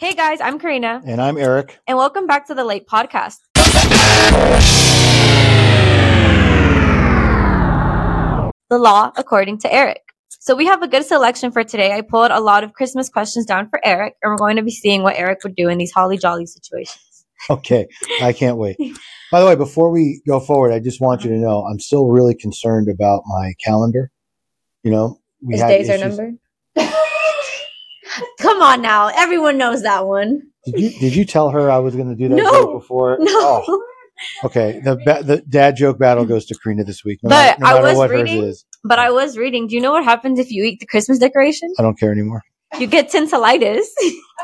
Hey guys, I'm Karina, And I'm Eric. and welcome back to the Late Podcast. The law according to Eric. So we have a good selection for today. I pulled a lot of Christmas questions down for Eric, and we're going to be seeing what Eric would do in these holly jolly situations. Okay, I can't wait. By the way, before we go forward, I just want you to know I'm still really concerned about my calendar. You know, we His had days are numbered. Come on now, everyone knows that one. Did you did you tell her I was going to do that No. joke before? No. Oh, okay. The ba- the dad joke battle goes to Karina this week. No, But matter, no I was reading- But I was reading. Do you know what happens if you eat the Christmas decoration? I don't care anymore. You get tinselitis.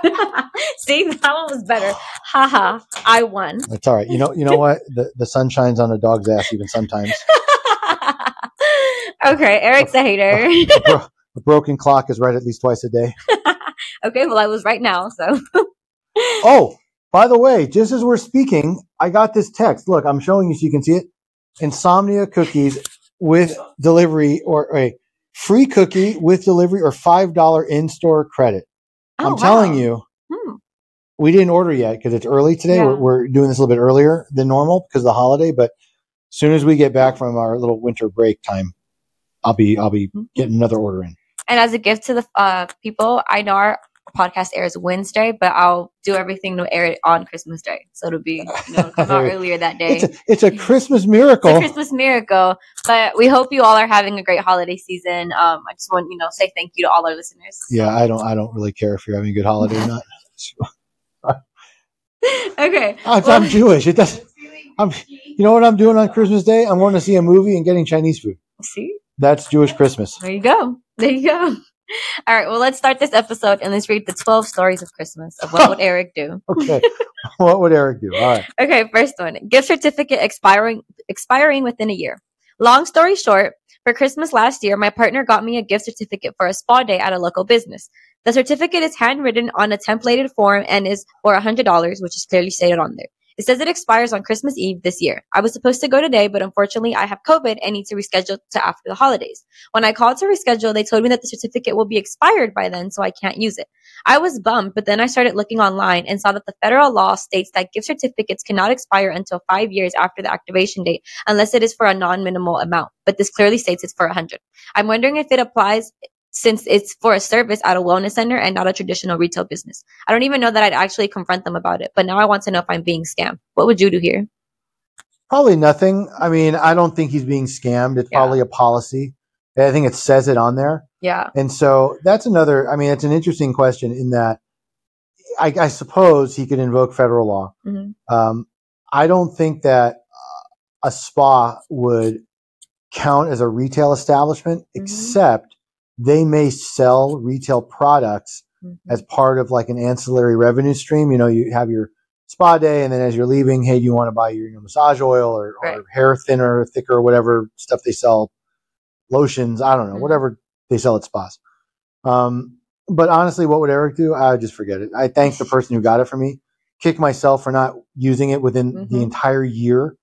See, that one was better. Haha, I won. It's all right. You know you know what? The the sun shines on a dog's ass even sometimes. okay, Eric's a hater. A, bro- a broken clock is right at least twice a day. okay, well, I was right now, so. Oh, by the way, just as we're speaking, I got this text. Look, I'm showing you so you can see it. Insomnia cookies with delivery or a free cookie with delivery or $5 in-store credit. Oh, I'm telling you, Hmm. we didn't order yet because it's early today. Yeah. We're, we're doing this a little bit earlier than normal because of the holiday, but as soon as we get back from our little winter break time, I'll be I'll be getting another order in. And as a gift to the uh, people, I know our podcast airs Wednesday, but I'll do everything to air it on Christmas Day. So it'll be, you know, come out earlier that day. It's a, it's a Christmas It's miracle. a Christmas miracle. But we hope you all are having a great holiday season. Um, I just want you know say thank you to all our listeners. yeah, I don't I don't really care if you're having a good holiday or not. okay. I'm, well- I'm Jewish. It does. I'm, you know what I'm doing on Christmas Day? I'm going to see a movie and getting Chinese food. See, That's Jewish Christmas. there you go. There you go. All right. Well, let's start this episode and let's read the twelve stories of Christmas of what would Eric do. Okay. what would Eric do? All right. Okay, first one. Gift certificate expiring expiring within a year. Long story short, for Christmas last year, my partner got me a gift certificate for a spa day at a local business. The certificate is handwritten on a templated form and is for $100, which is clearly stated on there. It says it expires on Christmas Eve this year. I was supposed to go today, but unfortunately I have COVID and need to reschedule to after the holidays. When I called to reschedule, they told me that the certificate will be expired by then, so I can't use it. I was bummed, but then I started looking online and saw that the federal law states that gift certificates cannot expire until five years after the activation date unless it is for a non-minimal amount. But this clearly states it's for a hundred. I'm wondering if it applies since it's for a service at a wellness center and not a traditional retail business. I don't even know that I'd actually confront them about it, but now I want to know if I'm being scammed. What would you do here? Probably nothing. I mean, I don't think he's being scammed. It's Yeah. probably a policy. I think it says it on there. Yeah. And so that's another, I mean, it's an interesting question in that I, I suppose he could invoke federal law. Mhm. Um, I don't think that a spa would count as a retail establishment, Mhm. except they may sell retail products Mhm. as part of like an ancillary revenue stream. You know, you have your spa day, and then as you're leaving, hey, do you want to buy your you know, massage oil or, Right. or hair thinner, thicker, whatever stuff they sell, lotions, I don't know, Mhm. whatever they sell at spas. Um, but honestly, what would Eric do? I would just forget it. I thank the person who got it for me. Kick myself for not using it within Mhm. the entire year.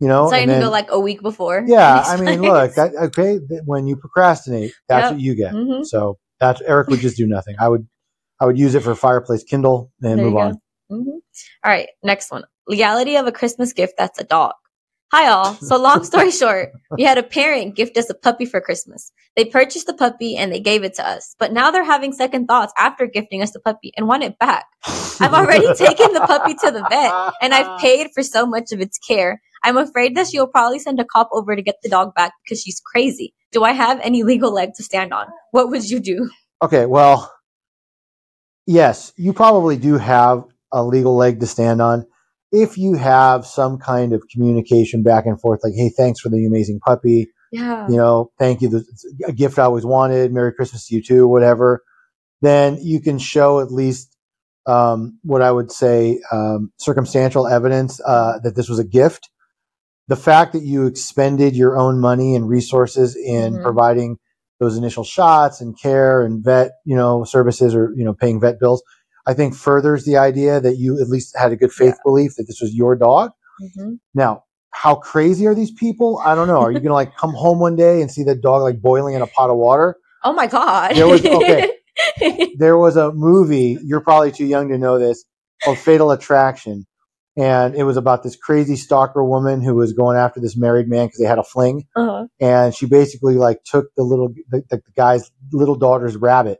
You know, So I and need to then- go like a week before. yeah. I mean, look, that okay. When you procrastinate, that's Yep. what you get. Mhm. So that's Eric would just do nothing. I would, I would use it for fireplace Kindle and There move on. Mhm. All right, next one. Legality of a Christmas gift that's a dog. Hi, all. So, long story short, we had a parent gift us a puppy for Christmas. They purchased the puppy and they gave it to us. But now they're having second thoughts after gifting us the puppy and want it back. I've already taken the puppy to the vet and I've paid for so much of its care. I'm afraid that she'll probably send a cop over to get the dog back because she's crazy. Do I have any legal leg to stand on? What would you do? Okay, well, yes, you probably do have a legal leg to stand on. If you have some kind of communication back and forth, like, hey, thanks for the amazing puppy, Yeah. you know, thank you, it's a gift I always wanted, Merry Christmas to you too, whatever, then you can show at least um, what I would say um, circumstantial evidence uh, that this was a gift. The fact that you expended your own money and resources in Mhm. providing those initial shots and care and vet, you know, services or you know, paying vet bills, I think furthers the idea that you at least had a good faith belief that this was your dog. Mhm. Now, how crazy are these people? I don't know. Are you gonna like come home one day and see that dog like boiling in a pot of water? Oh my God. There was okay. there was a movie. You're probably too young to know this called Fatal Attraction, and it was about this crazy stalker woman who was going after this married man because they had a fling, uh-huh. and she basically like took the little the, the guy's little daughter's rabbit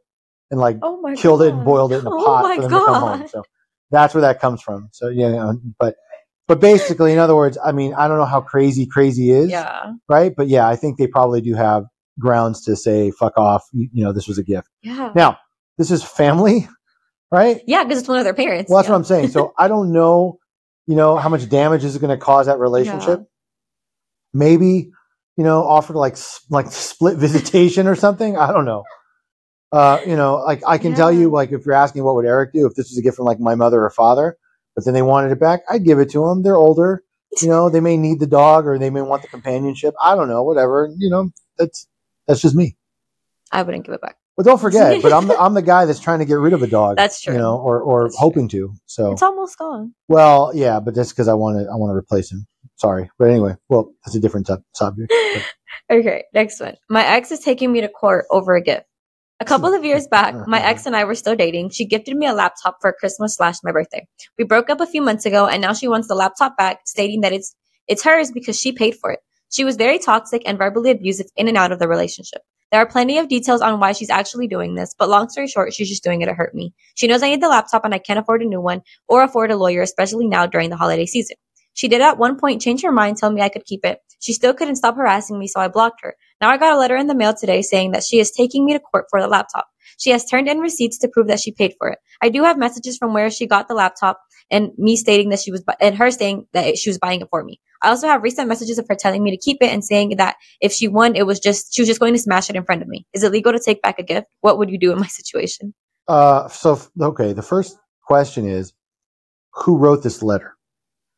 and like Oh killed it and boiled it in a Oh pot for them to come home. So that's where that comes from. So yeah, you know, but but basically, in other words, I mean, I don't know how crazy crazy is, Yeah. right? But yeah, I think they probably do have grounds to say "fuck off." You, you know, this was a gift. Yeah. Now, this is family, right? Yeah, because it's one of their parents. Well, that's yeah. what I'm saying. So I don't know, you know, how much damage is it going to cause that relationship. Maybe, you know, offer like like split visitation or something. I don't know. Uh, you know, like I can tell you, like if you're asking what would Eric do if this was a gift from like my mother or father, but then they wanted it back, I'd give it to them. They're older, you know, they may need the dog or they may want the companionship. I don't know, whatever. You know, that's that's just me. I wouldn't give it back. Don't forget, but I'm the, I'm the guy that's trying to get rid of a dog. That's true. You know, or or That's true. hoping to. So It's almost gone. well, yeah, but that's because I want to. I want to replace him. Sorry, but anyway, well, that's a different sub- subject. Okay, next one. My ex is taking me to court over a gift. A couple of years back, my ex and I were still dating. She gifted me a laptop for Christmas slash my birthday. We broke up a few months ago, and now she wants the laptop back, stating that it's it's hers because she paid for it. She was very toxic and verbally abusive in and out of the relationship. There are plenty of details on why she's actually doing this, but long story short, she's just doing it to hurt me. She knows I need the laptop and I can't afford a new one or afford a lawyer, especially now during the holiday season. She did at one point change her mind, tell me I could keep it. She still couldn't stop harassing me, so I blocked her. Now I got a letter in the mail today saying that she is taking me to court for the laptop. She has turned in receipts to prove that she paid for it. I do have messages from where she got the laptop and me stating that she was, bu- and her saying that she was buying it for me. I also have recent messages of her telling me to keep it and saying that if she won, it was just, she was just going to smash it in front of me. Is it legal to take back a gift? What would you do in my situation? Uh, so okay, the first question is, who wrote this letter?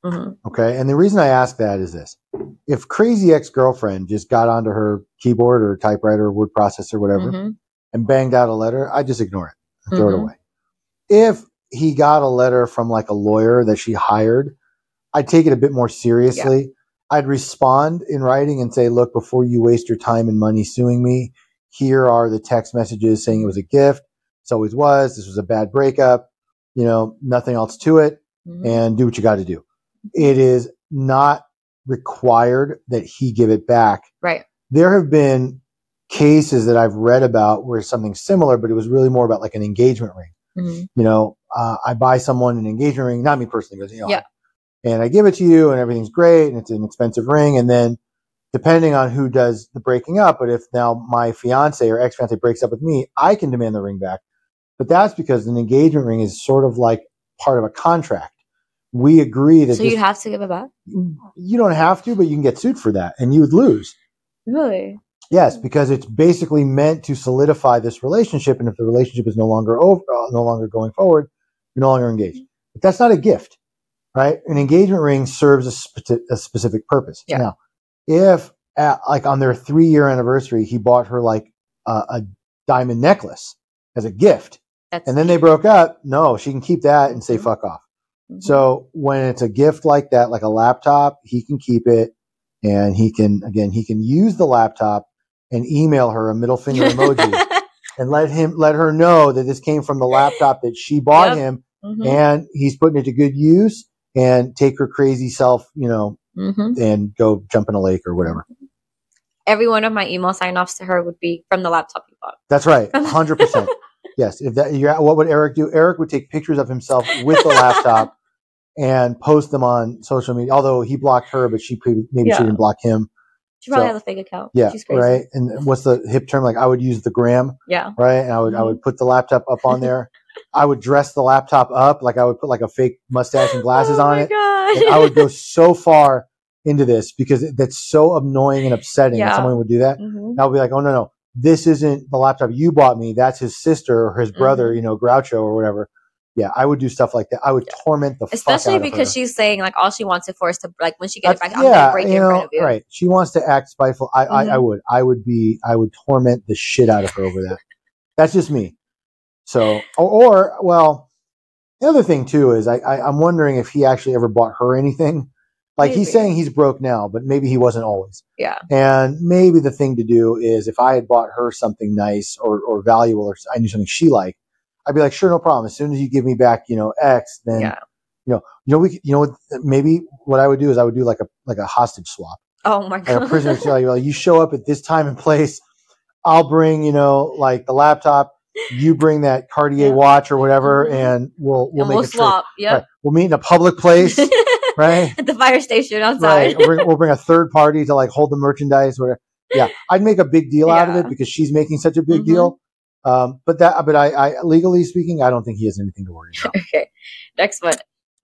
Hmm Okay, and the reason I ask that is this: if crazy ex girlfriend just got onto her keyboard or typewriter, or word processor, whatever, hmm and banged out a letter, I just ignore it and throw it Mhm. away. If he got a letter from like a lawyer that she hired, I'd take it a bit more seriously. I'd respond in writing and say, look, before you waste your time and money suing me, here are the text messages saying it was a gift. It always was. This was a bad breakup. You know, nothing else to it hmm and do what you got to do. It is not required that he give it back. Right. There have been cases that I've read about where something similar, but it was really more about like an engagement ring. hmm You know, uh, I buy someone an engagement ring, not me personally, but you know, Yeah. and I give it to you, and everything's great, and it's an expensive ring, and then depending on who does the breaking up, but if now my fiance or ex fiance breaks up with me, I can demand the ring back. But that's because an engagement ring is sort of like part of a contract. We agree that So this- you'd have to give it back? you don't have to, but you can get sued for that, and you would lose. Really? Yes, because it's basically meant to solidify this relationship, and if the relationship is no longer over, uh, no longer going forward, you're no longer engaged. But that's not a gift, right? An engagement ring serves a, spe- a specific purpose. Yeah. Now, if at, like on their three year anniversary, he bought her like a, a diamond necklace as a gift, That's and then they broke up, no, she can keep that and say fuck off. Mhm. So when it's a gift like that, like a laptop, he can keep it and he can, again, he can use the laptop and email her a middle finger emoji and let him, let her know that this came from the laptop that she bought Yep. him Mhm. and he's putting it to good use and take her crazy self, you know, Mhm. and go jump in a lake or whatever. Every one of my email sign offs to her would be from the laptop you bought. That's right. hundred percent. Yes. If that, you're, what would Eric do? Eric would take pictures of himself with the laptop and post them on social media. Although he blocked her, but she pre- maybe Yeah. she didn't block him. She probably So- has a fake account. Yeah. Right. And what's the hip term? Like I would use the gram, Yeah. right? And I would, I would put the laptop up on there. I would dress the laptop up. Like I would put like a fake mustache and glasses oh on it. I would go so far into this because that's so annoying and upsetting that someone would do that. Mhm. And I'll be like, oh no, no, this isn't the laptop you bought me. That's his sister or his brother, Mhm. you know, Groucho or whatever. Yeah, I would do stuff like that. I would torment the Especially because of her. she's saying like all she wants it for is to like when she gets That's- back, I'm gonna break you in know, front of you. right. She wants to act spiteful. I, I, I Mhm. would, I would be, I would torment the shit out of her over that. That's just me. So, or, or well, the other thing too is I, I, I'm wondering if he actually ever bought her anything Like he's saying he's broke now, but maybe he wasn't always. Yeah. And maybe the thing to do is if I had bought her something nice or, or valuable or I knew something she liked, I'd be like, sure, no problem. As soon as you give me back, you know, X, then Yeah. you know, you know, we, you know, maybe what I would do is I would do like a like a hostage swap, Oh my like god. a prisoner sale. You're like, you show up at this time and place, I'll bring, you know, like the laptop. You bring that Cartier Yeah. watch or whatever, Mhm. and we'll we'll and make we'll a swap. Right. We'll meet in a public place, right? At the fire station Right. outside. We'll bring, we'll bring a third party to like hold the merchandise. Whatever. Yeah, I'd make a big deal out of it because she's making such a big Mhm. deal. Um, but that, but I, I, legally speaking, I don't think he has anything to worry about. okay. Next one.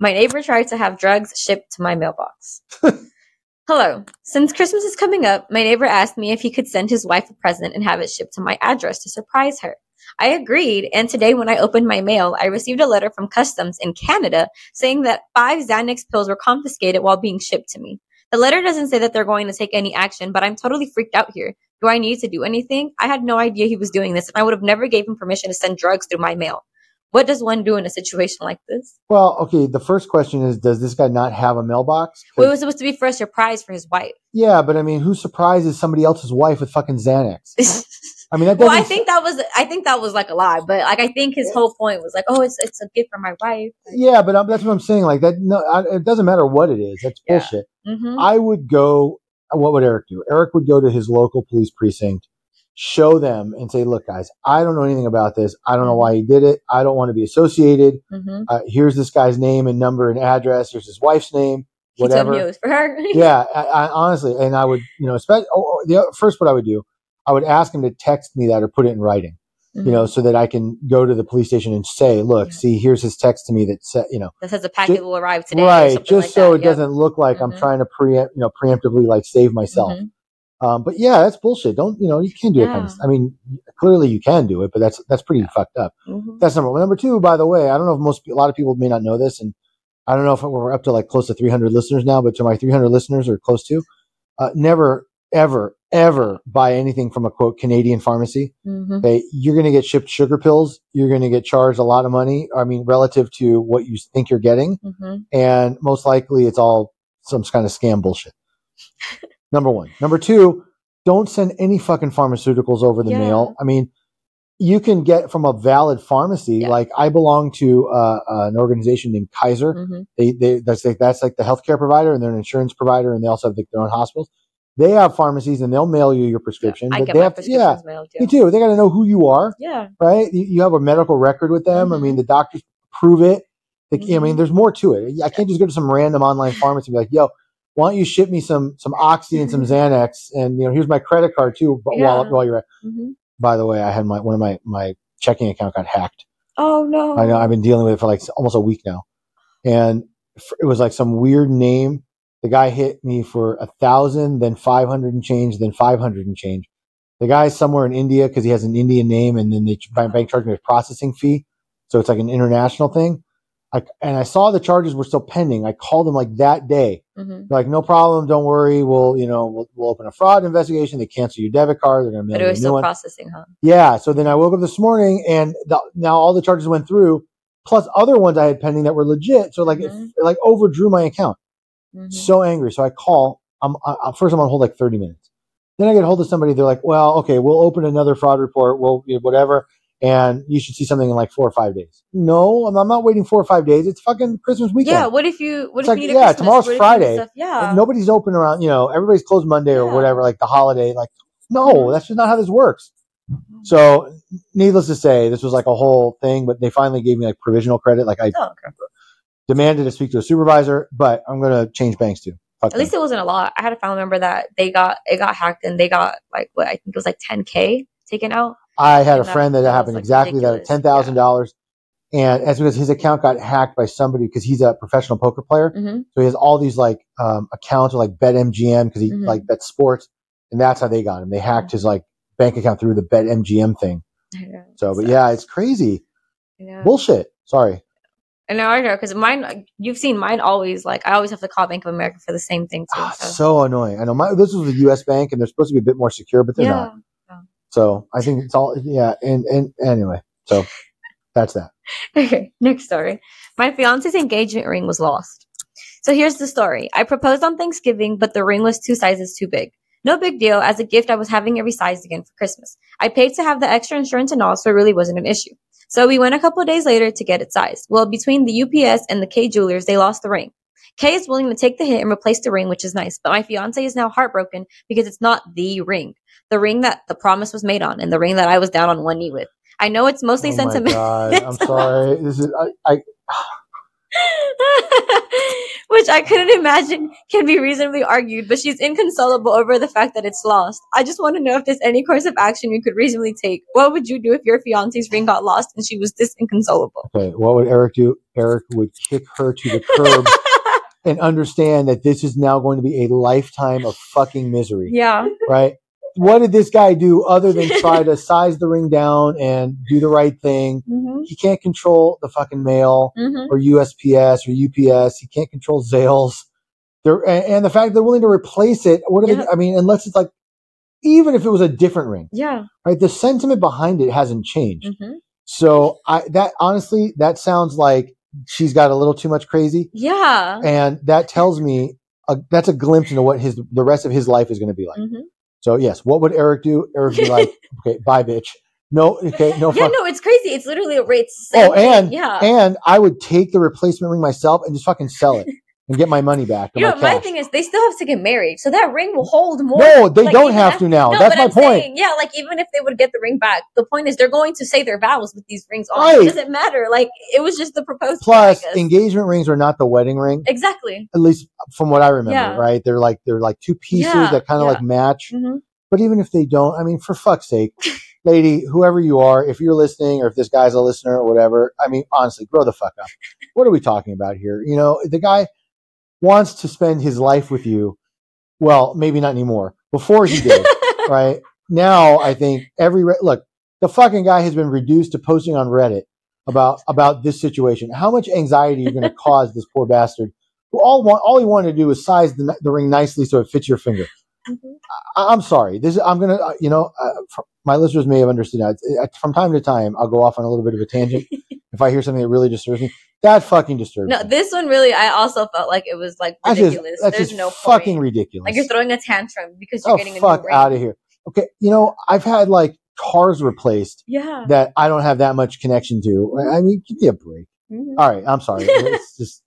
My neighbor tried to have drugs shipped to my mailbox. Hello. Since Christmas is coming up, my neighbor asked me if he could send his wife a present and have it shipped to my address to surprise her. I agreed, and today when I opened my mail, I received a letter from customs in Canada saying that five Xanax pills were confiscated while being shipped to me. The letter doesn't say that they're going to take any action, but I'm totally freaked out here. Do I need to do anything? I had no idea he was doing this, and I would have never gave him permission to send drugs through my mail. What does one do in a situation like this? Well, okay. The first question is, does this guy not have a mailbox? Well, it was supposed to be for a surprise for his wife. yeah, but I mean, who surprises somebody else's wife with fucking Xanax? I mean, that well, I think that was I think that was like a lie, but like I think his whole point was like, oh, it's it's a gift for my wife. Yeah, but that's what I'm saying. Like that. No, I, it doesn't matter what it is. That's Yeah. bullshit. hmm I would go. What would Eric do? Eric would go to his local police precinct, show them, and say, "Look, guys, I don't know anything about this. I don't know why he did it. I don't want to be associated. hmm Uh, here's this guy's name and number and address. Here's his wife's name. He told me it Whatever. was for her. yeah, I, I, honestly, and I would, you know, especially oh, oh, the first, what I would do, I would ask him to text me that or put it in writing, you know, so that I can go to the police station and say, "Look, Mm-hmm. Yeah. see, here's his text to me that said, you know." that says a packet Ju- will arrive today. right just like so that. it Yep. doesn't look like i'm Mhm. trying to preempt you know preemptively like save myself Mhm. um, but yeah that's bullshit don't you know you can't do it kind of, i mean clearly you can do it but that's that's pretty fucked up Mhm. that's number one number two by the way i don't know if most a lot of people may not know this and i don't know if we're up to like close to 300 listeners now but to my 300 listeners or close to uh, never ever ever buy anything from a quote canadian pharmacy Mhm. okay you're going to get shipped sugar pills you're going to get charged a lot of money i mean relative to what you think you're getting Mhm. and most likely it's all some kind of scam bullshit. Number one. Number two, don't send any fucking pharmaceuticals over the Yeah. mail. I mean, you can get from a valid pharmacy. Yeah. Like I belong to uh, an organization named Kaiser. Mhm. They, they that's like that's like the healthcare provider, and they're an insurance provider, and they also have like, their own hospitals. They have pharmacies, and they'll mail you your prescription. I but get they my have to, yeah, prescriptions mailed me too. too. They got to know who you are Yeah. right? You, you have a medical record with them. I Mhm. mean, the doctors prove it. They, I mean, Mhm. there's more to it. I can't just go to some random online pharmacy and be like, "Yo, why don't you ship me some some Oxy and some Xanax? And you know, here's my credit card too." But while Yeah. while you're at, Mhm. by the way, I had my one of my my checking account got hacked. Oh no. I know I've been dealing with it for like almost a week now, and it was like some weird name. The guy hit me for a thousand, then five hundred and change, then five hundred and change. The guy's somewhere in India because he has an Indian name, and then they ch- bank charged me a processing fee, so it's like an international thing. I, and I saw the charges were still pending. I called them like that day. Mhm. Like, no problem, don't worry. We'll, you know, we'll, we'll open a fraud investigation. They cancel your debit card. They're going to mail But it was still one. processing, huh? Yeah. So then I woke up this morning and the, now all the charges went through, plus other ones I had pending that were legit. So like, Mhm. it, it like overdrew my account. Mhm. So angry. So I call. I'm I, first. I'm on hold like 30 minutes. Then I get hold of somebody. They're like, well, okay, we'll open another fraud report. We'll you know, whatever, and you should see something in like four or five days. No, I'm, I'm not waiting four or five days. It's fucking Christmas weekend. Yeah. What if you? What It's if like, you need yeah, Christmas? tomorrow's What if you need Friday. Yeah. Nobody's open around, you know, everybody's closed Monday or whatever, like the holiday. Like, no, Mhm. that's just not how this works. So, needless to say, this was like a whole thing, but they finally gave me like provisional credit. Like, I Oh, okay. Demanded to speak to a supervisor, but I'm going to change banks too. Fuck At least it wasn't a lot. I had a family member that they got it got hacked and they got like what I think it was like 10k taken out. I had a that- friend that, that happened like, exactly that ridiculous. ten thousand dollars, and that's because his account got hacked by somebody because he's a professional poker player, hmm so he has all these like um, accounts with, like BetMGM because he Mhm. like bet sports, and that's how they got him. They hacked his like bank account through the BetMGM thing. So, but yeah, it's crazy yeah. bullshit. Sorry. I know, I know, because mine, you've seen mine always like I always have to call Bank of America for the same thing too. Ah, So, so annoying. I know my this was a U.S. bank, and they're supposed to be a bit more secure, but they're yeah. not. So I think it's all yeah. And and anyway, so that's that. Okay, next story. My fiance's engagement ring was lost. So here's the story. I proposed on Thanksgiving, but the ring was two sizes too big. No big deal. As a gift, I was having it resized again for Christmas. I paid to have the extra insurance and all, so it really wasn't an issue. So we went a couple days later to get it sized. Well, between the UPS and the Kay Jewelers, they lost the ring. Kay is willing to take the hit and replace the ring, which is nice. But my fiance is now heartbroken because it's not the ring, the ring that the promise was made on, and the ring that I was down on one knee with. I know it's mostly sentimental. Oh my God, I'm sorry. This is I, I which I couldn't imagine can be reasonably argued. But she's inconsolable over the fact that it's lost. I just want to know if there's any course of action you could reasonably take. What would you do if your fiance's ring got lost and she was this inconsolable? okay. What would Eric do? Eric would kick her to the curb and understand that this is now going to be a lifetime of fucking misery. Yeah. Right? What did this guy do other than try to size the ring down and do the right thing? hmm He can't control the fucking mail hmm or USPS or UPS. He can't control Zales. They're, and, the fact they're willing to replace it. What are Yeah. they? I mean, unless it's like, even if it was a different ring, Yeah. right? The sentiment behind it hasn't changed. hmm So I that honestly, that sounds like she's got a little too much crazy, Yeah. and that tells me uh that's a glimpse into what his the rest of his life is going to be like. So yes, what would Eric do? Eric would be like, okay, bye, bitch. No, okay, no. Yeah, fuck. no, it's crazy. It's literally a rate. Oh, and yeah. and I would take the replacement ring myself and just fucking sell it and get my money back. you know, my my thing is, they still have to get married, so that ring will hold more. no, they like, don't have to now. No, That's my I'm point. saying, yeah, like even if they would get the ring back, the point is they're going to say their vows with these rings on. Right. It doesn't matter. Like it was just the proposal. Plus, ring, I guess. engagement rings are not the wedding ring, exactly. at least from what I remember. Yeah. Right? They're like they're like two pieces Yeah, that kind of yeah. like match. hmm But even if they don't, I mean, for fuck's sake, lady, whoever you are, if you're listening or if this guy's a listener or whatever, I mean, honestly, grow the fuck up. What are we talking about here? You know, the guy wants to spend his life with you. Well, maybe not anymore. Before he did, right? Now, I think every re- look, the fucking guy has been reduced to posting on Reddit about about this situation. How much anxiety you're you going to cause this poor bastard? Who all want, all he wanted to do was size the, the ring nicely so it fits your finger. Mhm. I- I'm sorry. This I'm gonna, uh, you know, uh, fr- my listeners may have understood that. Uh, From time to time, I'll go off on a little bit of a tangent if I hear something that really disturbs me. That fucking disturbs me. No, me. this one really, I also felt like it was like That's just, ridiculous. that's There's just no fucking point. ridiculous. Like you're throwing a tantrum because you're oh getting a fuck out of here. Okay, you know, I've had like cars replaced Yeah. that I don't have that much connection to. I mean, give me a break. Mhm. All right, I'm sorry. it's just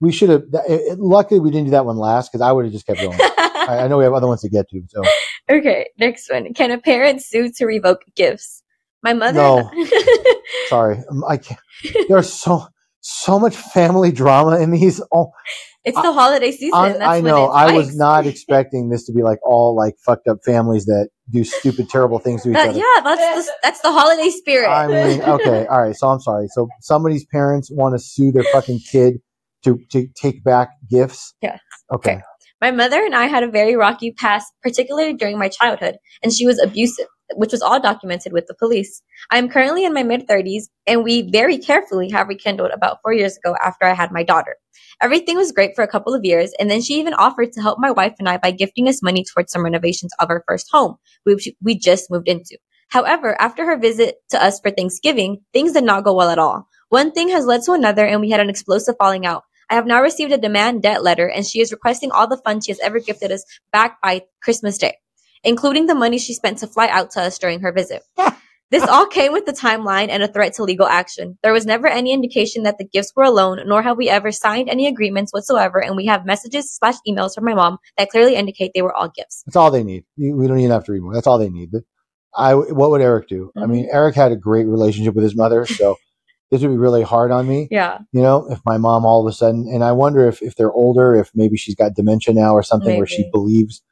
we should have. that- It, it- luckily, we didn't do that one last because I would have just kept going. I, I know we have other ones to get to. So okay, next one. Can a parent sue to revoke gifts? My mother. No. sorry, Um, I can't. There's so so much family drama in these. Oh, it's the holiday season. I, I know. I was not expecting this to be like all like fucked up families that do stupid, terrible things to each That- other. yeah, that's the, that's the holiday spirit. I mean, okay, all right. So I'm sorry. So somebody's parents want to sue their fucking kid to to take back gifts. Yeah. Okay. Okay. My mother and I had a very rocky past, particularly during my childhood, and she was abusive, which was all documented with the police. I am currently in my mid 30s, and we very carefully have rekindled about four years ago after I had my daughter. Everything was great for a couple of years, and then she even offered to help my wife and I by gifting us money towards some renovations of our first home, which we just moved into. However, after her visit to us for Thanksgiving, things did not go well at all. One thing has led to another, and we had an explosive falling out. I have now received a demand debt letter, and she is requesting all the funds she has ever gifted us back by Christmas Day, including the money she spent to fly out to us during her visit. This all came with the timeline and a threat to legal action. There was never any indication that the gifts were a loan, nor have we ever signed any agreements whatsoever, and we have messages slash emails from my mom that clearly indicate they were all gifts. That's all they need. We don't even have to read more. That's all they need. I, what would Eric do? I Mm-hmm. mean, Eric had a great relationship with his mother, so this would be really hard on me. Yeah, You know, if my mom all of a sudden, and I wonder if if they're older, if maybe she's got dementia now or something, where she believes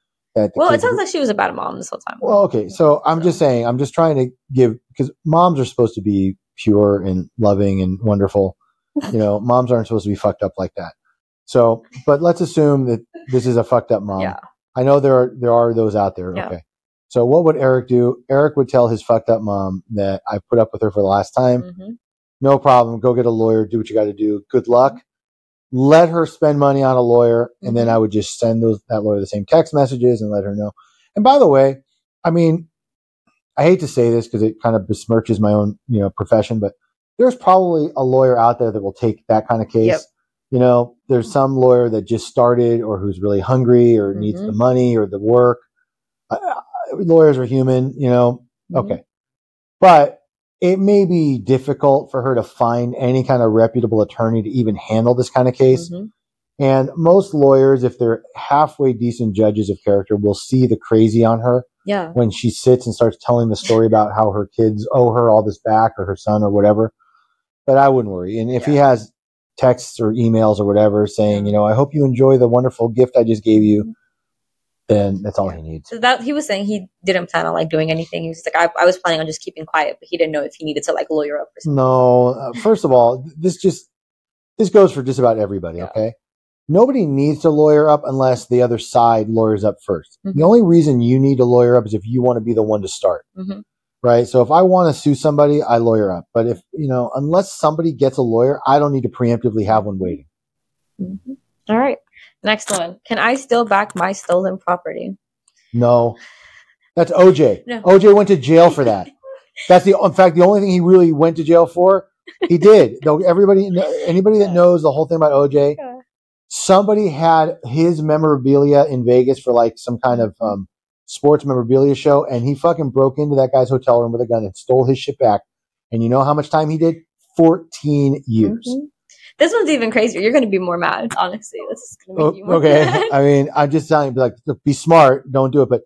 well, it sounds like she was a bad mom this whole time. Well, okay. So I'm just saying, I'm just trying to give because moms are supposed to be pure and loving and wonderful. You know, moms aren't supposed to be fucked up like that. So, but let's assume that this is a fucked up mom. Yeah. I know there are there are those out there. Yeah. Okay. So what would Eric do? Eric would tell his fucked up mom that I put up with her for the last time. Mhm. No problem. Go get a lawyer. Do what you got to do. Good luck. Let her spend money on a lawyer, and then. I would just send those that lawyer the same text messages and let her know. And by the way, I mean, I hate to say this because it kind of besmirches my own, you know, profession, but there's probably a lawyer out there that will take that kind of case. Yep. you know, there's some lawyer that just started or who's really hungry or needs Mhm. the money or the work. Uh, lawyers are human, you know. Mhm. Okay. But it may be difficult for her to find any kind of reputable attorney to even handle this kind of case. Mhm. And most lawyers, if they're halfway decent judges of character, will see the crazy on her Yeah. when she sits and starts telling the story about how her kids owe her all this back or her son or whatever. But I wouldn't worry. And if he has texts or emails or whatever saying, you know, I hope you enjoy the wonderful gift I just gave you, then that's all he needs. So that he was saying he didn't plan on like doing anything. He was like, I, I was planning on just keeping quiet, but he didn't know if he needed to like lawyer up or something. No, uh, first of all, this just this goes for just about everybody. Yeah. Okay, nobody needs to lawyer up unless the other side lawyers up 1st Mhm. The only reason you need to lawyer up is if you want to be the one to start, Mhm. right? So if I want to sue somebody, I lawyer up. But if you know, unless somebody gets a lawyer, I don't need to preemptively have one waiting. Mhm. All right. Next one. Can I still back my stolen property? No, that's OJ. No. OJ went to jail for that. That's the in fact the only thing he really went to jail for. He did. Though everybody, anybody that knows the whole thing about OJ, Yeah. somebody had his memorabilia in Vegas for like some kind of um, sports memorabilia show, and he fucking broke into that guy's hotel room with a gun and stole his shit back. And you know how much time he did? Fourteen years. Mhm. This one's even crazier. You're going to be more mad, honestly. This is going to make you more okay, mad. I mean, I'm just telling you, be like, be smart, don't do it. But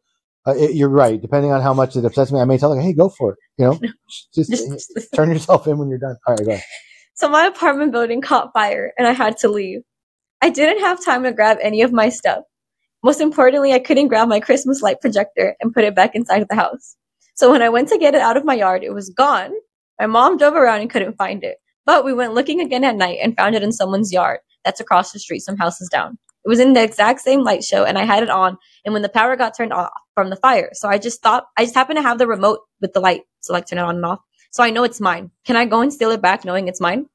uh, it, you're right. Depending on how much it upsets me, I may tell them, "Hey, go for it." You know, just, Just- just- turn yourself in when you're done. All right, go ahead. So my apartment building caught fire and I had to leave. I didn't have time to grab any of my stuff. Most importantly, I couldn't grab my Christmas light projector and put it back inside of the house. So when I went to get it out of my yard, it was gone. My mom drove around and couldn't find it. But we went looking again at night and found it in someone's yard that's across the street, some houses down. It was in the exact same light show and I had it on and when the power got turned off from the fire. So I just thought I just happened to have the remote with the light, so like turn it on and off. So I know it's mine. Can I go and steal it back knowing it's mine?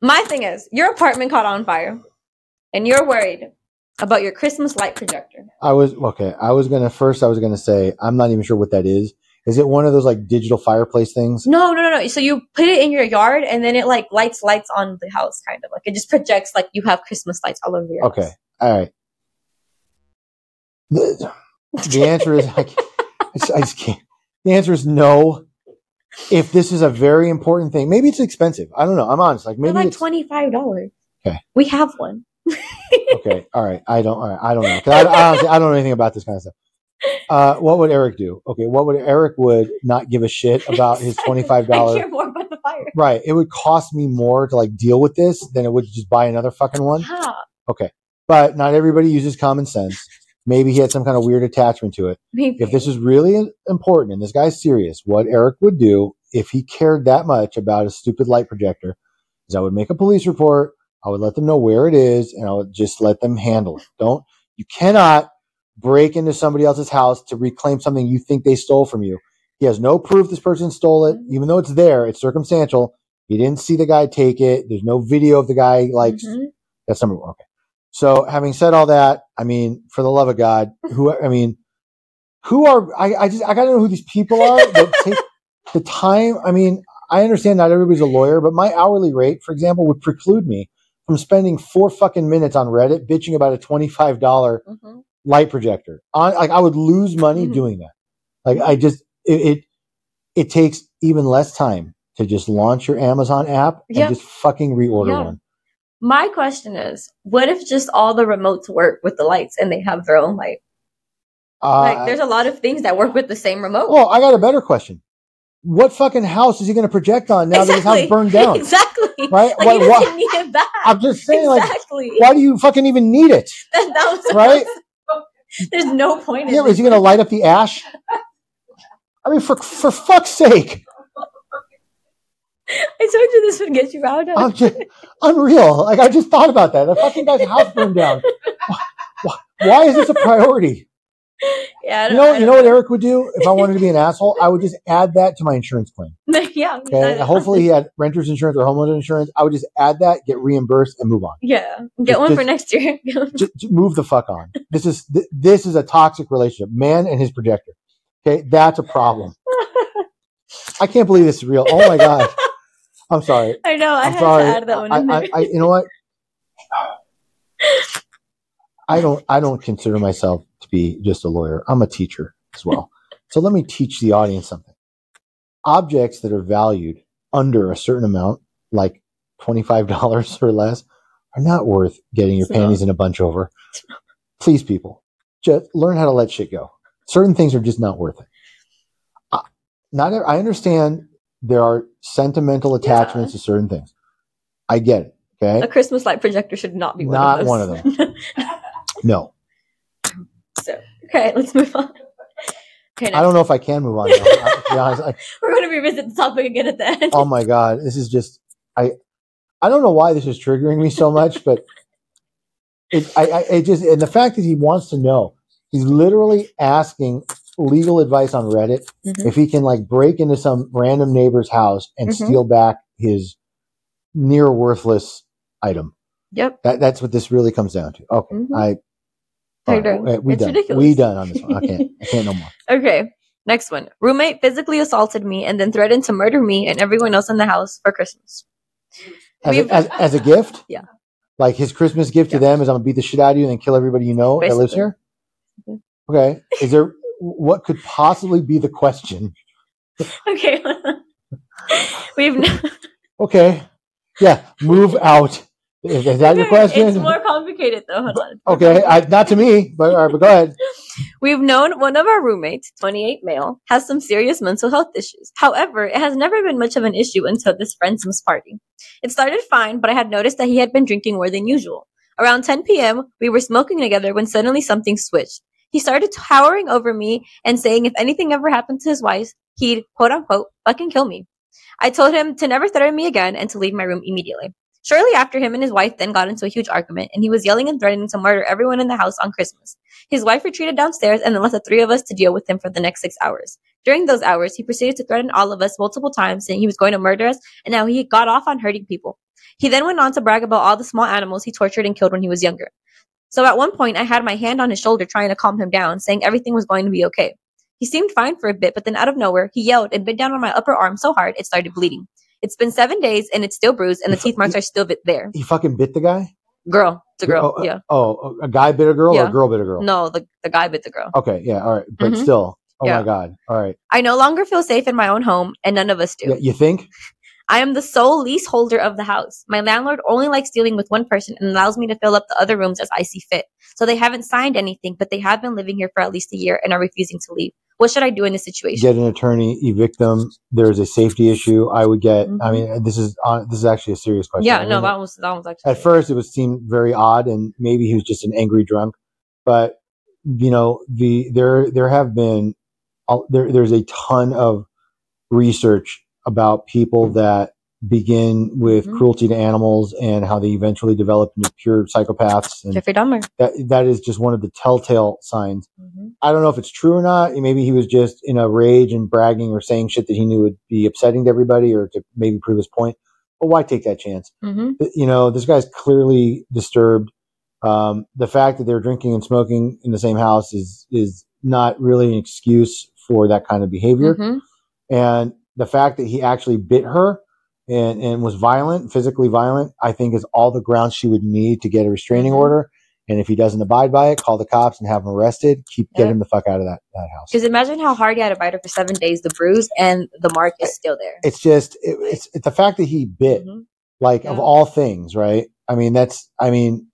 My thing is, your apartment caught on fire and you're worried about your Christmas light projector. I was okay. I was gonna first. I was gonna say I'm not even sure what that is. Is it one of those like digital fireplace things? No, no, no, no. So you put it in your yard and then it like lights lights on the house, kind of like it just projects like you have Christmas lights all over your Okay, house. all right. The, the answer is I, can't- I just, I just can't. The answer is no. If this is a very important thing, maybe it's expensive. I don't know. I'm honest. Like They're maybe like twenty five dollars. Okay. We have one. okay. All right. I don't. All right. I don't know. I, I, honestly, I don't know anything about this kind of stuff. Uh, what would Eric do? Okay. What would Eric would not give a shit about his twenty five dollars? more about the fire. Right. It would cost me more to like deal with this than it would just buy another fucking one. Yeah. But not everybody uses common sense. Maybe he had some kind of weird attachment to it. Maybe. If this is really important and this guy's serious, what Eric would do if he cared that much about a stupid light projector is I would make a police report. I would let them know where it is and I would just let them handle it. Don't, you cannot break into somebody else's house to reclaim something you think they stole from you. He has no proof this person stole it, even though it's there. It's circumstantial. He didn't see the guy take it. There's no video of the guy like Mhm. that's number one. Okay. So having said all that, I mean, for the love of God, who I mean, who are I, I just I gotta know who these people are that take the time. I mean, I understand not everybody's a lawyer, but my hourly rate, for example, would preclude me from spending four fucking minutes on Reddit bitching about a twenty five dollar Mhm. Light projector. On like I would lose money Mhm. doing that. Like I just it, it it takes even less time to just launch your Amazon app and Yep. just fucking reorder Yeah. one. My question is, what if just all the remotes work with the lights and they have their own light? Uh, Like, there's a lot of things that work with the same remote. Well, I got a better question. What fucking house is he going to project on now that his house burned down? exactly. Right? Like, Why- why- doesn't need it back. I'm just saying, like, exactly. why do you fucking even need it? That, that was Right? There's no point in Yeah, it. is he going to light up the ash? I mean, for for fuck's sake, I told you this would get you out of. I'm just unreal. Like I just thought about that. The fucking guy's house burned down. Why, why is this a priority? yeah, You know, you know what Eric would do if I wanted to be an asshole? I would just add that to my insurance claim. yeah. Okay, hopefully he had renter's insurance or homeowner's insurance. I would just add that, get reimbursed, and move on. Yeah. Get Just- one for next year. just, just move the fuck on. This is th- this is a toxic relationship. Man and his projector. Okay, that's a problem. I can't believe this is real. Oh my god. I'm sorry. I know. I I'm had sorry. to add that one I. I, I, you know what? I don't. I don't consider myself to be just a lawyer. I'm a teacher as well. so let me teach the audience something. Objects that are valued under a certain amount, like twenty five dollars or less, are not worth getting your panties in a bunch over. Please, people, just learn how to let shit go. Certain things are just not worth it. I- Not. I understand there are sentimental attachments to certain things. I get it. Okay. a Christmas light projector should not be one Not of one of them. No, so, okay, let's move on. Okay. I don't know if I can move on. Now. I- to honest, I- We're going to revisit the topic again at the end. oh my god, this is just I. I don't know why this is triggering me so much, but it. I, I it just and the fact that he wants to know, he's literally asking legal advice on Reddit Mhm. if he can like break into some random neighbor's house and Mhm. steal back his near worthless item. Yep. That that's what this really comes down to. Okay, Mhm. I. Right, we It's done. ridiculous. We done on this one. I can't. I can't no more. Okay, next one. Roommate physically assaulted me and then threatened to murder me and everyone else in the house for Christmas. As a, as, as a gift? Yeah. Like his Christmas gift Yeah. to them is I'm gonna beat the shit out of you and then kill everybody you know that lives here. Mhm. Okay. Is there what could possibly be the question? Okay. We've no- Okay. Yeah. Move out. Is, is that your question? It's more complicated though. Hold on. okay. I, not to me, but right, but go ahead. We've known one of our roommates, 28 male, has some serious mental health issues. However, it has never been much of an issue until this friend's party. It started fine, but I had noticed that he had been drinking more than usual. Around 10 p.m., we were smoking together when suddenly something switched. He started towering over me and saying if anything ever happened to his wife, he'd quote unquote fucking kill me. I told him to never threaten me again and to leave my room immediately. Shortly after, him and his wife then got into a huge argument, and he was yelling and threatening to murder everyone in the house on Christmas. His wife retreated downstairs and then left the three of us to deal with him for the next six hours. During those hours, he proceeded to threaten all of us multiple times, saying he was going to murder us, and now he got off on hurting people. He then went on to brag about all the small animals he tortured and killed when he was younger. So at one point, I had my hand on his shoulder trying to calm him down, saying everything was going to be okay. He seemed fine for a bit, but then out of nowhere, he yelled and bit down on my upper arm so hard it started bleeding. It's been seven days and it's still bruised, and the teeth marks are still bit there. He fucking bit the guy? Girl, it's a girl. Oh, uh, yeah. Oh, a guy bit a girl or a girl bit a girl? No, the, the guy bit the girl. Okay, yeah, all right. But Mhm. still. Oh Yeah. my god. All right. I no longer feel safe in my own home, and none of us do. Yeah, you think? I am the sole leaseholder of the house. My landlord only likes dealing with one person and allows me to fill up the other rooms as I see fit. So they haven't signed anything, but they have been living here for at least a year and are refusing to leave. What should I do in this situation? Get an attorney, evict them. There's a safety issue. I would get. I Mhm. mean, this is on. This is actually a serious question. yeah, I no, mean, that was that was actually at first it was seemed very odd and maybe he was just an angry drunk but you know the there there have been a- there there's a ton of research about people that begin with Mhm. cruelty to animals and how they eventually develop into pure psychopaths and Jeffrey Dahmer. that that is just one of the telltale signs Mm-hmm. i don't know if it's true or not maybe he was just in a rage and bragging or saying shit that he knew would be upsetting to everybody or to maybe prove his point but why take that chance Mm-hmm. you know, this guy's clearly disturbed. Um, the fact that they're drinking and smoking in the same house is is not really an excuse for that kind of behavior. Mm-hmm. And the fact that he actually bit her and and was violent, physically violent, I think is all the grounds she would need to get a restraining Mhm. order. And if he doesn't abide by it, call the cops and have him arrested. Keep get Yeah. him the fuck out of that that house. Because imagine how hard he had to bite her for seven days. The bruise and the mark is still there. It's just it, it's, it's the fact that he bit. Mhm. like of all things, right? I mean, that's, I mean,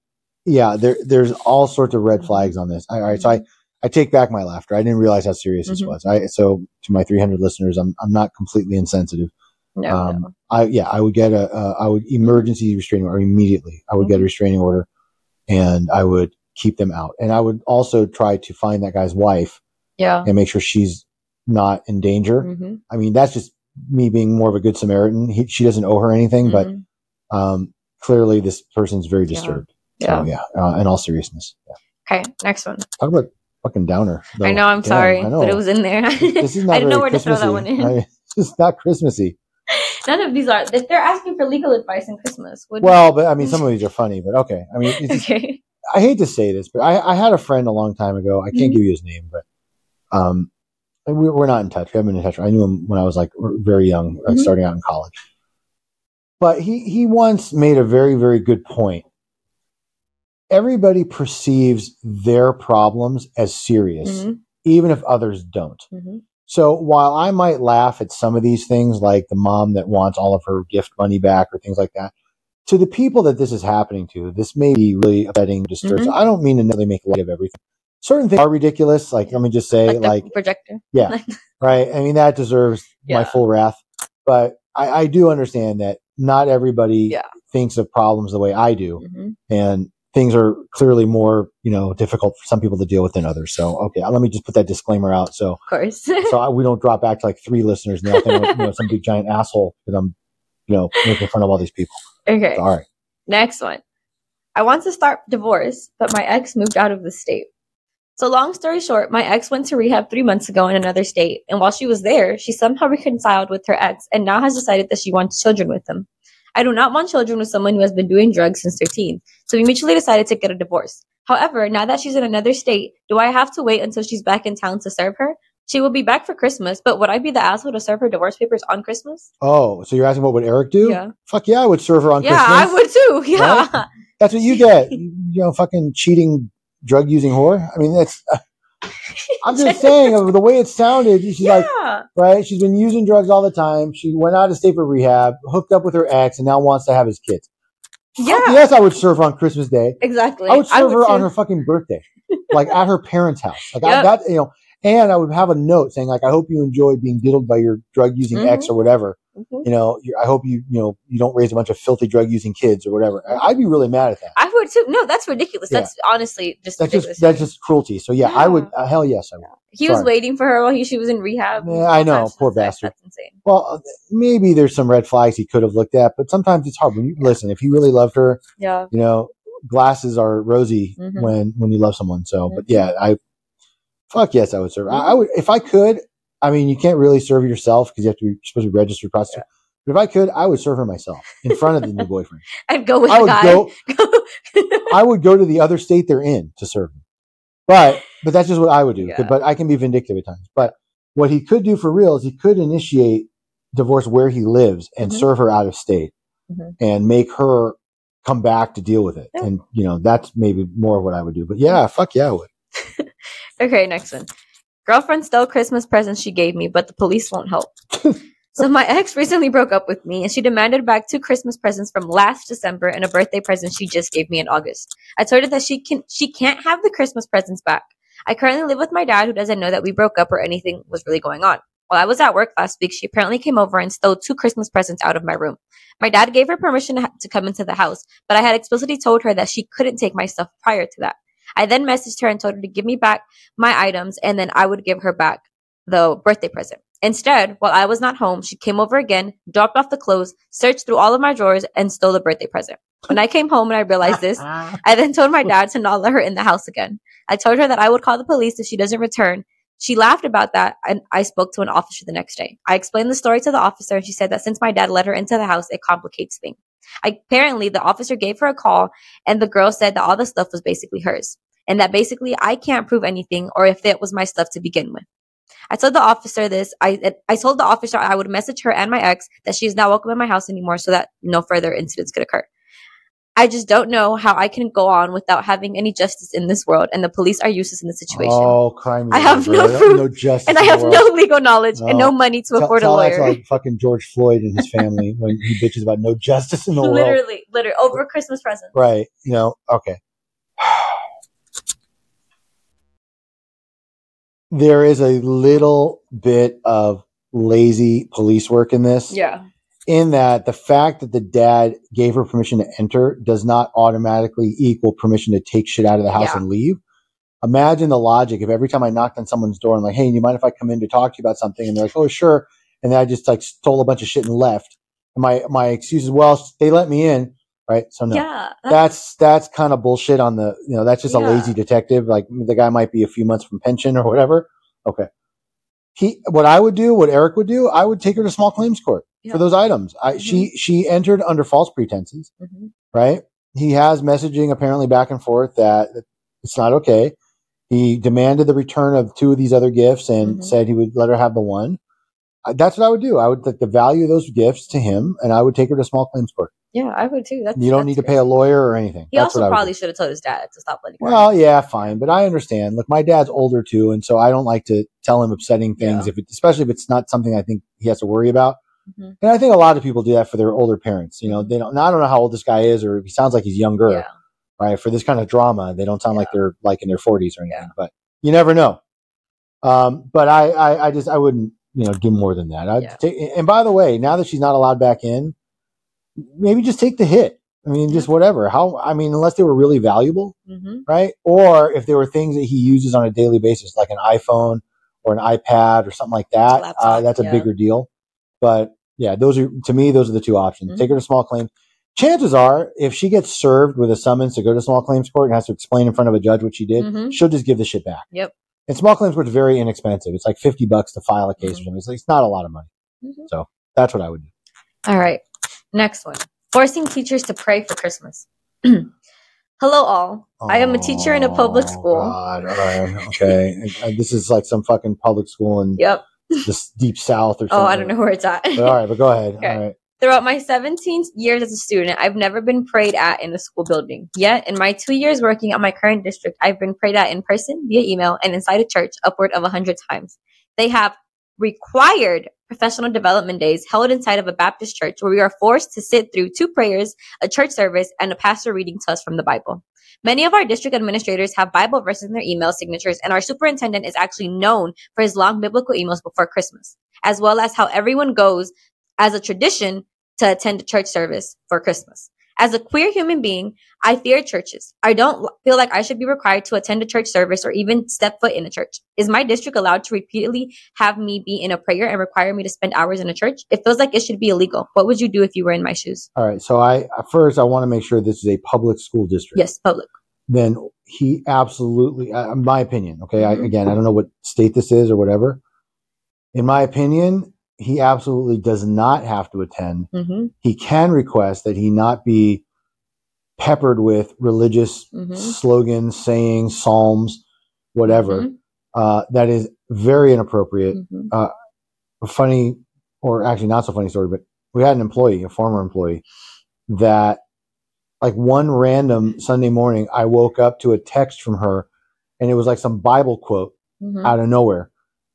yeah, there, there's all sorts of red Mhm. flags on this. All right. So I, I take back my laughter. I didn't realize how serious this Mhm. was. I, so to my 300 listeners, I'm, I'm not completely insensitive. No, um, no. I, yeah, I would get a, uh, I would emergency restraining order immediately. I would get a Mhm. restraining order and I would keep them out. And I would also try to find that guy's wife Yeah. and make sure she's not in danger. Mm-hmm. I mean, that's just me being more of a good Samaritan. He, she doesn't owe her anything, but Mhm. um, clearly this person's very disturbed. yeah. So yeah, uh, in all seriousness, yeah. Okay, next one. talk about fucking downer. I know, I'm Damn, sorry, I know. but it was in there. This is not I didn't know where to throw that one in. I- it's not Christmassy. None of these are. They're asking for legal advice in Christmas, Well, but I mean, some of these are funny, but okay. I mean, it's okay. I hate to say this, but I, I had a friend a long time ago. I can't Mhm. give you his name, but um, we, we're not in touch. We haven't been in touch. I knew him when I was like very young, like Mhm. starting out in college. but he he once made a very very good point. Everybody perceives their problems as serious, Mhm, even if others don't. So while I might laugh at some of these things, like the mom that wants all of her gift money back or things like that, to the people that this is happening to, this may be really upsetting, disturbing. Mhm. I don't mean to necessarily make light of everything. Certain things are ridiculous. Like, let me just say, Like, like, projector. yeah, right. I mean, that deserves my full wrath. But I, I do understand that not everybody Yeah. thinks of problems the way I do, Mhm. and things are clearly more, you know, difficult for some people to deal with than others. So, okay, let me just put that disclaimer out. So, Of course. so I, we don't drop back to like three listeners now. think you know, some big giant asshole because I'm, you know, making fun of all these people. okay. So, all right. Next one. I want to start divorce, but my ex moved out of the state. So long story short, my ex went to rehab three months ago in another state, and while she was there, she somehow reconciled with her ex and now has decided that she wants children with him. I do not want children with someone who has been doing drugs since 13, so we mutually decided to get a divorce. However, now that she's in another state, do I have to wait until she's back in town to serve her? She will be back for Christmas, but would I be the asshole to serve her divorce papers on Christmas? Oh, so you're asking what would Eric do? Yeah. Fuck yeah, I would serve her on yeah, Christmas. I would too. Yeah. That's what you get. you know, fucking cheating, drug using whore. I mean, that's. I'm just saying, of the way it sounded, she's like, right? She's been using drugs all the time. She went out of state for rehab, hooked up with her ex, and now wants to have his kids. Yeah. yes, I would serve her on Christmas Day. Exactly. I would serve her on her fucking birthday, like at her parents' house. Like I, Yep. that, you know, and I would have a note saying like, "I hope you enjoyed being diddled by your drug using ex Mhm. or whatever." Mhm. You know, you I hope you, you know, you don't raise a bunch of filthy drug using kids or whatever. I- I'd be really mad at that. I would too. No, that's ridiculous. Yeah. That's honestly just That's ridiculous. just that's just cruelty. So yeah, I would. Uh, hell yes, I would. he was waiting for her while he, she was in rehab. Yeah, I know. Poor bastard. That's insane. Well, uh, maybe there's some red flags he could have looked at, but sometimes it's hard. When you listen, if he really loved her, Yeah. you know, glasses are rosy Mhm. when when you love someone. So, but Mhm. yeah, I fuck yes, I would serve. I, I would if I could. I mean, you can't really serve yourself because you have to be you're supposed to be registered prostitute. But if I could, I would serve her myself in front of the new boyfriend. I'd go with I the would guy. go. I would go to the other state they're in to serve them. But but that's just what I would do. Yeah. But I can be vindictive at times. But what he could do for real is he could initiate divorce where he lives and Mhm. serve her out of state Mhm. and make her come back to deal with it. Yeah. And you know that's maybe more of what I would do. But yeah, fuck yeah, I would. okay, next one. Girlfriend stole Christmas presents she gave me, but the police won't help. so my ex recently broke up with me, and she demanded back two Christmas presents from last December and a birthday present she just gave me in August. I told her that she can she can't have the Christmas presents back. I currently live with my dad, who doesn't know that we broke up or anything was really going on. While I was at work last week, she apparently came over and stole two Christmas presents out of my room. My dad gave her permission to, come into the house, but I had explicitly told her that she couldn't take my stuff prior to that. I then messaged her and told her to give me back my items and then I would give her back the birthday present. Instead, while I was not home, she came over again, dropped off the clothes, searched through all of my drawers, and stole the birthday present. When I came home and I realized this, I then told my dad to not let her in the house again. I told her that I would call the police if she doesn't return. She laughed about that and I spoke to an officer the next day. I explained the story to the officer and she said that since my dad let her into the house, it complicates things. I, apparently, the officer gave her a call and the girl said that all the stuff was basically hers and that basically I can't prove anything or if it was my stuff to begin with. I told the officer this. I I told the officer I would message her and my ex that she is not welcome in my house anymore so that no further incidents could occur. I just don't know how I can go on without having any justice in this world, and the police are useless in the situation. Oh, crime! I have no proof, no justice, and I have no legal knowledge and no No. money to Tell- afford a tell to, lawyer. like fucking George Floyd and his family when he bitches about no justice in the world. literally, literally over a Christmas present. Right. You know, okay. There is a little bit of lazy police work in this. Yeah, In that the fact that the dad gave her permission to enter does not automatically equal permission to take shit out of the house Yeah. and leave. Imagine the logic if every time I knocked on someone's door and like, hey, you mind if I come in to talk to you about something? And they're like, oh, sure. And then I just like stole a bunch of shit and left. And my my excuse is, well, they let me in, right? So no yeah. that's that's kind of bullshit on the you know that's just a lazy detective like the guy might be a few months from pension or whatever okay he what i would do what eric would do i would take her to small claims court Yeah. for those items i she she entered under false pretenses Mhm. right he has messaging apparently back and forth that it's not okay he demanded the return of two of these other gifts and Mhm. said he would let her have the one that's what I would do. I would like the value of those gifts to him, and I would take her to small claims court. Yeah, I would too. That's You don't that's need to pay a lawyer or anything. He that's also probably should have told his dad to stop letting. Well, yeah, fine, but I understand. Look, my dad's older too, and so I don't like to tell him upsetting things, Yeah. if it, especially if it's not something I think he has to worry about. Mhm. And I think a lot of people do that for their older parents. You know, they don't. Now I don't know how old this guy is, or he sounds like he's younger. yeah. right? For this kind of drama, they don't sound like they're like in their 40s or anything, Yeah. but you never know. Um, but I, I, I just, I wouldn't, you know, do more than that. I'd Yeah. take, and by the way, now that she's not allowed back in, maybe just take the hit. I mean, just whatever. How, I mean, unless they were really valuable, hmm right? Or if there were things that he uses on a daily basis, like an iPhone or an iPad or something like that, Laptop, uh, that's a yeah. bigger deal. But yeah, those are, to me, those are the two options. Mhm. Take her to small claims chances are, if she gets served with a summons to go to small claims court and has to explain in front of a judge what she did, Mhm. she'll just give the shit back. Yep. And small claims court is very inexpensive. It's like fifty bucks to file a case or Mhm. something. It's, like, it's not a lot of money. Mhm. That's what I would do. All right. Next one. Forcing teachers to pray for Christmas. Hello, all. I am a teacher in a public Oh, school. God. All right. Okay. Uh, this is like some fucking public school in Yep. the deep south or something. Oh, I don't know where it's at. But all right, but go ahead. Okay. All right. Throughout my 17 years as a student, I've never been prayed at in a school building. Yet, in my two years working at my current district, I've been prayed at in person, via email, and inside a church upward of 100 times. They have required professional development days held inside of a Baptist church where we are forced to sit through two prayers, a church service, and a pastor reading to us from the Bible. Many of our district administrators have Bible verses in their email signatures, and our superintendent is actually known for his long biblical emails before Christmas, as well as how everyone goes as a tradition to attend a church service for Christmas. As a queer human being, I fear churches. I don't feel like I should be required to attend a church service or even step foot in a church. Is my district allowed to repeatedly have me be in a prayer and require me to spend hours in a church? It feels like it should be illegal. What would you do if you were in my shoes? All right. So I first I want to make sure this is a public school district. Yes, public. then he absolutely, uh, my opinion, okay, I, Mhm. again, I don't know what state this is or whatever. In my opinion, he absolutely does not have to attend. Mm-hmm. He can request that he not be peppered with religious Mhm. slogans, sayings, psalms, whatever. Mhm. Uh, that is very inappropriate. Mhm. A funny, or actually not so funny story, but we had an employee, a former employee, that like one random Sunday morning, I woke up to a text from her, and it was like some Bible quote Mhm. out of nowhere.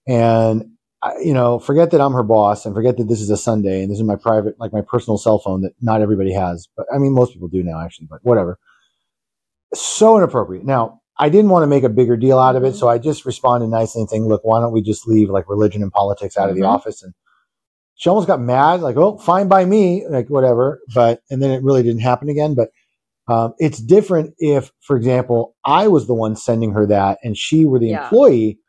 And I, you know, forget that I'm her boss, and forget that this is a Sunday, and this is my private, like my personal cell phone that not everybody has, but I mean most people do now, actually. But whatever. So inappropriate. Now, I didn't want to make a bigger deal out of it, so I just responded nicely and saying, "Look, why don't we just leave like religion and politics out of the Mhm. office?" And she almost got mad, like, "Oh, fine by me," like whatever. But and then it really didn't happen again. But um, it's different if, for example, I was the one sending her that, and she were the Yeah. employee,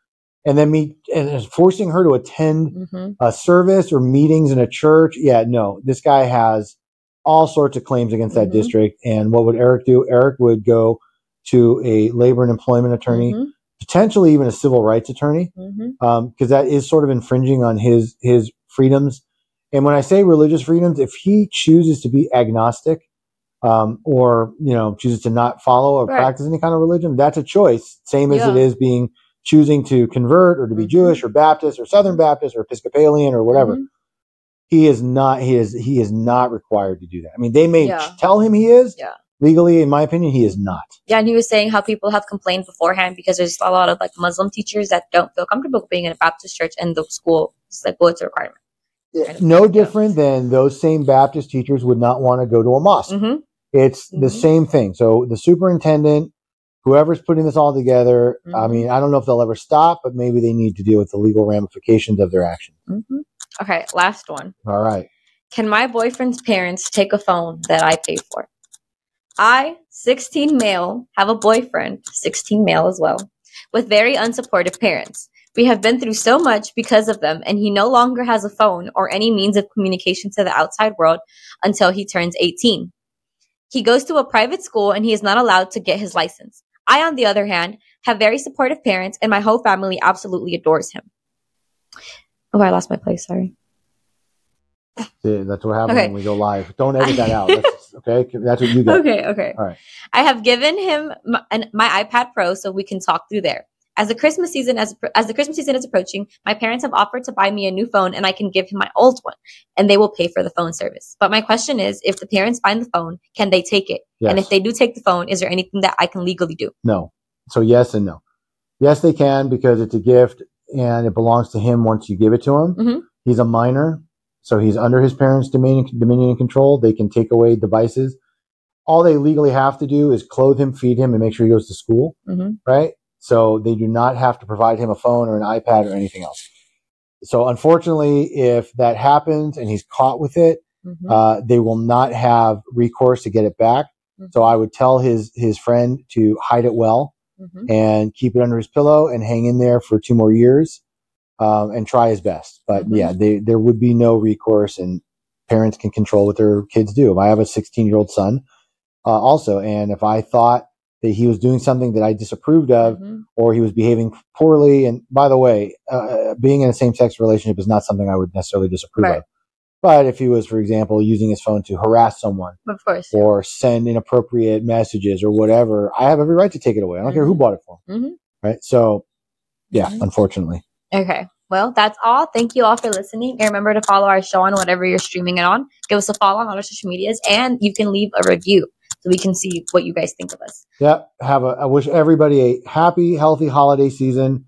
and then me and forcing her to attend Mhm. a service or meetings in a church. Yeah, no, this guy has all sorts of claims against that Mhm. district. And what would Eric do? Eric would go to a labor and employment attorney, Mhm. potentially even a civil rights attorney, because that is sort of infringing on his his freedoms. And when I say religious freedoms, if he chooses to be agnostic, um, or you know chooses to not follow or Right. practice any kind of religion, that's a choice. Same as it Yeah. is being choosing to convert or to be Mhm. Jewish or Baptist or Southern Baptist or Episcopalian or whatever. Mhm. He is not. He is. He is not required to do that. I mean, they may Yeah. tell him he is. Yeah. Legally, in my opinion, he is not. Yeah, and he was saying how people have complained beforehand because there's a lot of like Muslim teachers that don't feel comfortable being in a Baptist church and the school is like, well, it's a requirement. Kind of No thing, yeah. different than those same Baptist teachers would not want to go to a mosque. Mm-hmm. It's the Mhm. same thing. So the superintendent, whoever's putting this all together, I Mhm. mean, I don't know if they'll ever stop, but maybe they need to deal with the legal ramifications of their action. Mm-hmm. Okay, last one. All right. Can my boyfriend's parents take a phone that I pay for? I, 16 male, have a boyfriend, 16 male as well, with very unsupportive parents. We have been through so much because of them, and he no longer has a phone or any means of communication to the outside world until he turns 18. He goes to a private school and he is not allowed to get his license. I, on the other hand, have very supportive parents, and my whole family absolutely adores him. Oh, I lost my place. Sorry. Yeah, That's what happens Okay. when we go live. Don't edit that out. That's, okay. That's what you get. Okay, okay. All right. I have given him my, an, my iPad Pro so we can talk through there. As the Christmas season as as the Christmas season is approaching, my parents have offered to buy me a new phone and I can give him my old one and they will pay for the phone service. But my question is if the parents find the phone, can they take it? And if they do take the phone, is there anything that I can legally do? No. So yes and no. Yes, they can because it's a gift and it belongs to him once you give it to him. Mhm. He's a minor, so he's under his parents' dominion, dominion and control. They can take away devices. All they legally have to do is clothe him, feed him, and make sure he goes to school. Mhm. Right. So they do not have to provide him a phone or an iPad or anything else. So unfortunately, if that happens and he's caught with it, Mhm. uh, they will not have recourse to get it back. So I would tell his his friend to hide it well Mhm. and keep it under his pillow and hang in there for two more years um, and try his best. But Mhm. yeah, they, there would be no recourse, and parents can control what their kids do. I have a 16 year old son uh, also, and if I thought that he was doing something that I disapproved of Mhm. or he was behaving poorly, and by the way, uh, being in a same sex relationship is not something I would necessarily disapprove Right. of. But if he was, for example, using his phone to harass someone Of course. or send inappropriate messages or whatever, I have every right to take it away. I don't care who Mhm. bought it for. Mhm. Right. So, yeah, Mhm. unfortunately. Okay. Well, that's all. Thank you all for listening. And remember to follow our show on whatever you're streaming it on. Give us a follow on all our social medias and you can leave a review so we can see what you guys think of us. Yeah. Have a, I wish everybody a happy, healthy holiday season.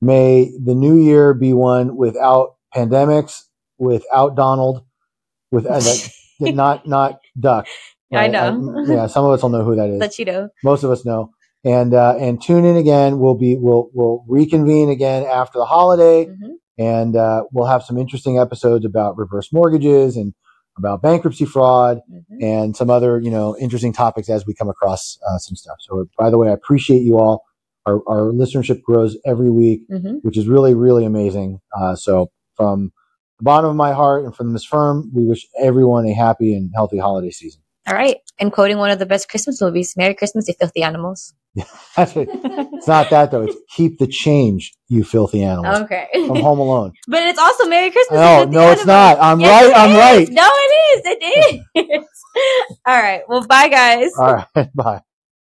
May the new year be one without pandemics, without Donald, with uh, that- not, not Duck. I know. yeah. Some of us will know who that is. Most of us know. And uh, and tune in again. We'll be we'll we'll reconvene again after the holiday, Mhm. and uh, we'll have some interesting episodes about reverse mortgages and about bankruptcy fraud Mhm. and some other you know interesting topics as we come across uh, some stuff. So by the way, I appreciate you all. Our our listenership grows every week, Mhm. which is really really amazing. Uh, so from the bottom of my heart and from this firm, we wish everyone a happy and healthy holiday season. All right. And quoting one of the best Christmas movies, Merry Christmas, you filthy animals. it's not that though. It's keep the change, you filthy animals. okay. From Home Alone. but it's also Merry Christmas. No, no, it's not. I'm Yes, right. I'm is. right. No, it is. It is. All right. Well, bye, guys. All right. Bye.